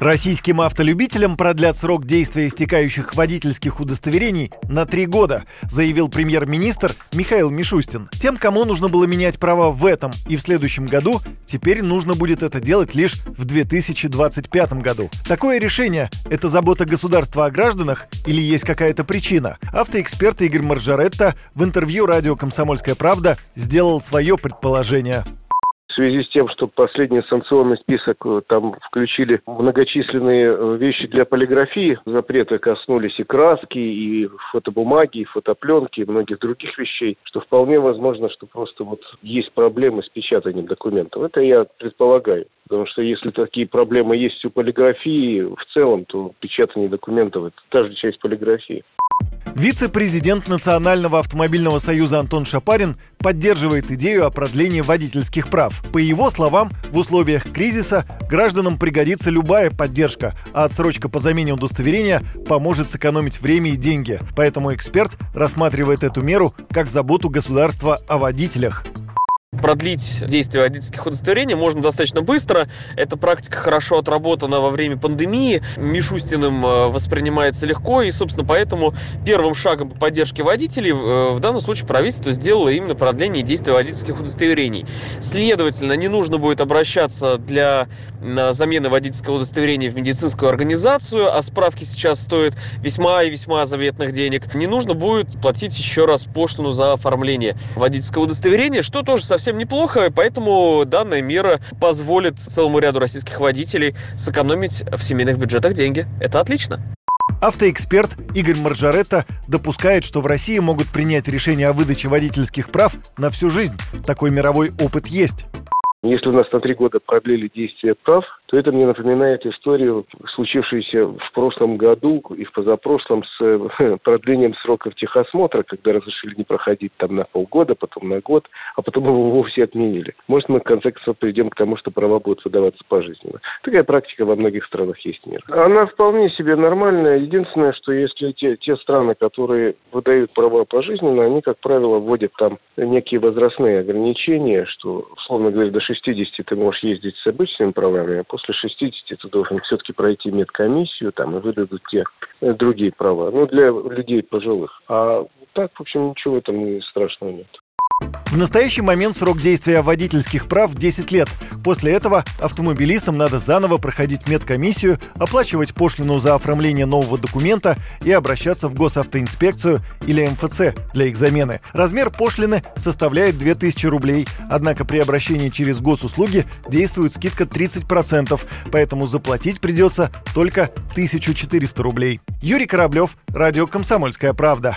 Российским автолюбителям продлят срок действия истекающих водительских удостоверений на три года, заявил премьер-министр Михаил Мишустин. Тем, кому нужно было менять права в этом и в следующем году, теперь нужно будет это делать лишь в 2025 году. Такое решение – это забота государства о гражданах или есть какая-то причина? Автоэксперт Игорь Маржаретта в интервью радио «Комсомольская правда» сделал свое предположение в связи с тем, что последний санкционный список э, там включили многочисленные э, вещи для полиграфии, запреты коснулись и краски, и фотобумаги, и фотопленки, и многих других вещей, что вполне возможно, что просто вот есть проблемы с печатанием документов. Это я предполагаю. Потому что если такие проблемы есть у полиграфии в целом, то печатание документов – это та же часть полиграфии. Вице-президент Национального автомобильного союза Антон Шапарин поддерживает идею о продлении водительских прав. По его словам, в условиях кризиса гражданам пригодится любая поддержка, а отсрочка по замене удостоверения поможет сэкономить время и деньги. Поэтому эксперт рассматривает эту меру как заботу государства о водителях. Продлить действие водительских удостоверений можно достаточно быстро. Эта практика хорошо отработана во время пандемии. Мишустиным э, воспринимается легко. И, собственно, поэтому первым шагом по поддержке водителей э, в данном случае правительство сделало именно продление действия водительских удостоверений. Следовательно, не нужно будет обращаться для замены водительского удостоверения в медицинскую организацию, а справки сейчас стоят весьма и весьма заветных денег. Не нужно будет платить еще раз пошлину за оформление водительского удостоверения, что тоже совсем совсем неплохо, поэтому данная мера позволит целому ряду российских водителей сэкономить в семейных бюджетах деньги. Это отлично. Автоэксперт Игорь Маржаретта допускает, что в России могут принять решение о выдаче водительских прав на всю жизнь. Такой мировой опыт есть. Если у нас на три года продлили действие прав, то это мне напоминает историю, случившуюся в прошлом году и в позапрошлом с э, продлением сроков техосмотра, когда разрешили не проходить там на полгода, потом на год, а потом его вовсе отменили. Может, мы в конце концов придем к тому, что права будут выдаваться пожизненно. Такая практика во многих странах есть мир. Она вполне себе нормальная. Единственное, что если те, те страны, которые выдают права пожизненно, они, как правило, вводят там некие возрастные ограничения, что, условно говоря, до 60 ты можешь ездить с обычными правами, а после 60 ты должен все-таки пройти медкомиссию там и выдадут те э, другие права. Ну, для людей пожилых. А так, в общем, ничего там страшного нет. В настоящий момент срок действия водительских прав 10 лет. После этого автомобилистам надо заново проходить медкомиссию, оплачивать пошлину за оформление нового документа и обращаться в госавтоинспекцию или МФЦ для их замены. Размер пошлины составляет 2000 рублей, однако при обращении через госуслуги действует скидка 30%, поэтому заплатить придется только 1400 рублей. Юрий Кораблев, Радио «Комсомольская правда».